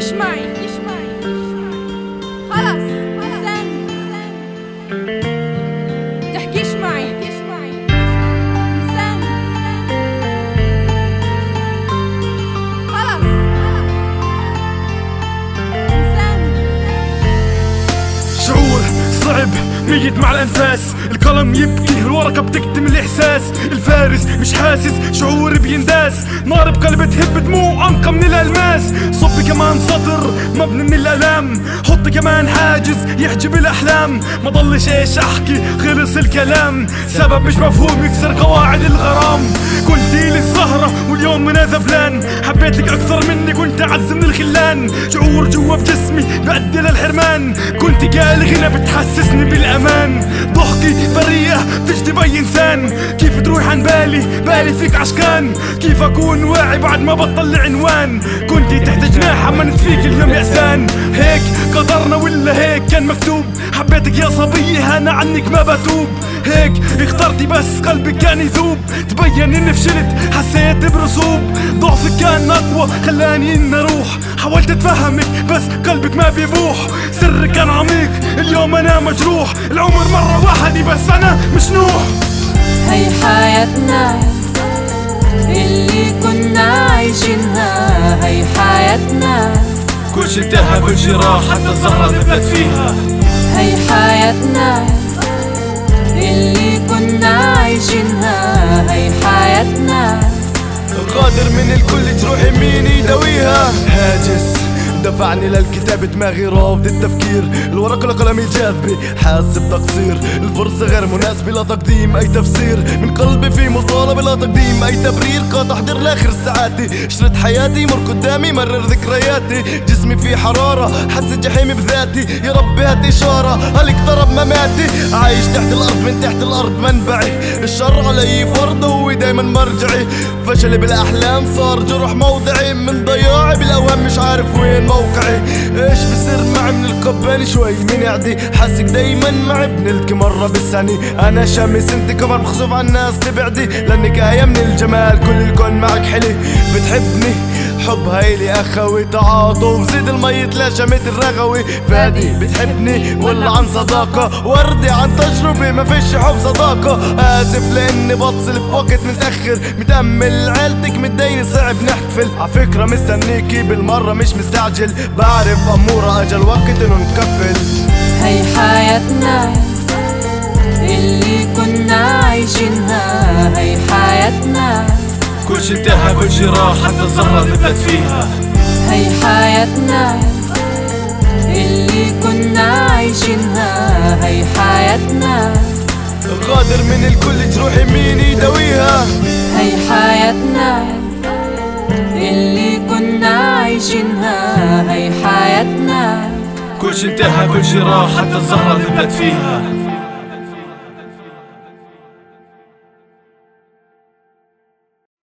تحكيش معي إنسان تحكيش معي إنسان. خلاص. إنسان شعور صعب ميت مع الأنفاس. القلم يبكي الورقة بتكتم الإحساس. الفارس مش حاسس شعور بينداس. نار بقلبي تهب دموع انقى من الألماس. صب كمان سطر مبني من الألام. حط كمان حاجز يحجب الأحلام. ما ضلش إيش أحكي خلص الكلام. سبب مش مفهوم يكسر قواعد الغرام. كنت لي الزهرة واليوم من زفلان حبيتك أكثر مني كنت أعز من الخلان. شعور جوا بجسمي بأدي للحرمان. كنت قال غنى بتحسسني بالأمان. ضحكي بريئة بتجدي باي إنسان. كيف تروح عن بالي؟ بالي فيك عشقان كيف أكون واعي بعد ما بطل عنوان كنت تحت جناح عملت فيك اليوم يأسان هيك قدرنا ولا هيك؟ كان مكتوب. حبيتك يا صبية أنا عنك ما بتوب. هيك اخترتي بس قلبك كان يذوب. تبين إني فشلت حسيت برسوب ضعفك كان أقوى خلاني إني أروح. حاولت أتفهمك بس قلبك ما بيبوح. سرك كان عميق اليوم أنا مجروح. العمر مرة واحدة بس أنا مش نوح. هي حياتنا اللي كنا عايشينها. هي حياتنا كل شي انتهى كل شي راح حتى الزهرة ثبت فيها. هي حياتنا اللي كنا عايشينها. هي حياتنا. قادر من الكل جروحي مين يداويها. هاجس. دفعني للكتاب دماغي رافض التفكير. الورق لقلمي جاذبي حاسس بتقصير الفرصة غير مناسبة لا تقديم أي تفسير. من قلبي في مطالبة لا تقديم أي تبرير قاطع تحضير لآخر ساعاتي. شريط حياتي مر قدامي مرر ذكرياتي. جسمي في حرارة حس جحيمي بذاتي. يا ربي هات إشارة هل اقترب مماتي؟ عايش تحت الأرض من تحت الأرض منبعي. الشر علي فرض هو دايما مرجعي. فشلي بالأحلام صار جرح موضعي. من ضياعي بالأوهام مش عارف القباني شوي من يعدي. حاسك دايما معي بنلتقي مرة بالسنة أنا شمس انت كمان مخزوف عن الناس تبعدي. لأنك آية من الجمال كل الكون معك حلي. بتحبني؟ حب هايلي أخوي تعاطف زيد المي تلاشى مثل رغوي. فادي بتحبني؟ ولا عن صداقة. وردي عن تجربة ما فيش حب صداقة. آسف لأني بتصل بوقت متأخر. متأمل عيلتك متديني صعب نحتفل. عفكرة مستنيكي بالمرة مش مستعجل. بعرف أمورة أجل وقت إنه نكفل. هي حياتنا اللي كنا عايشينها. هي حياتنا كل شي انتهى كل شي راح حتى الزهرة ثبت فيها. هي حياتنا اللي كنا عايشينها. هي حياتنا قادر من الكل جروحي مين يداويها. هي حياتنا اللي كنا عايشينها. هي حياتنا كل شي انتهى كل شي راح حتى الزهرة ثبت فيها.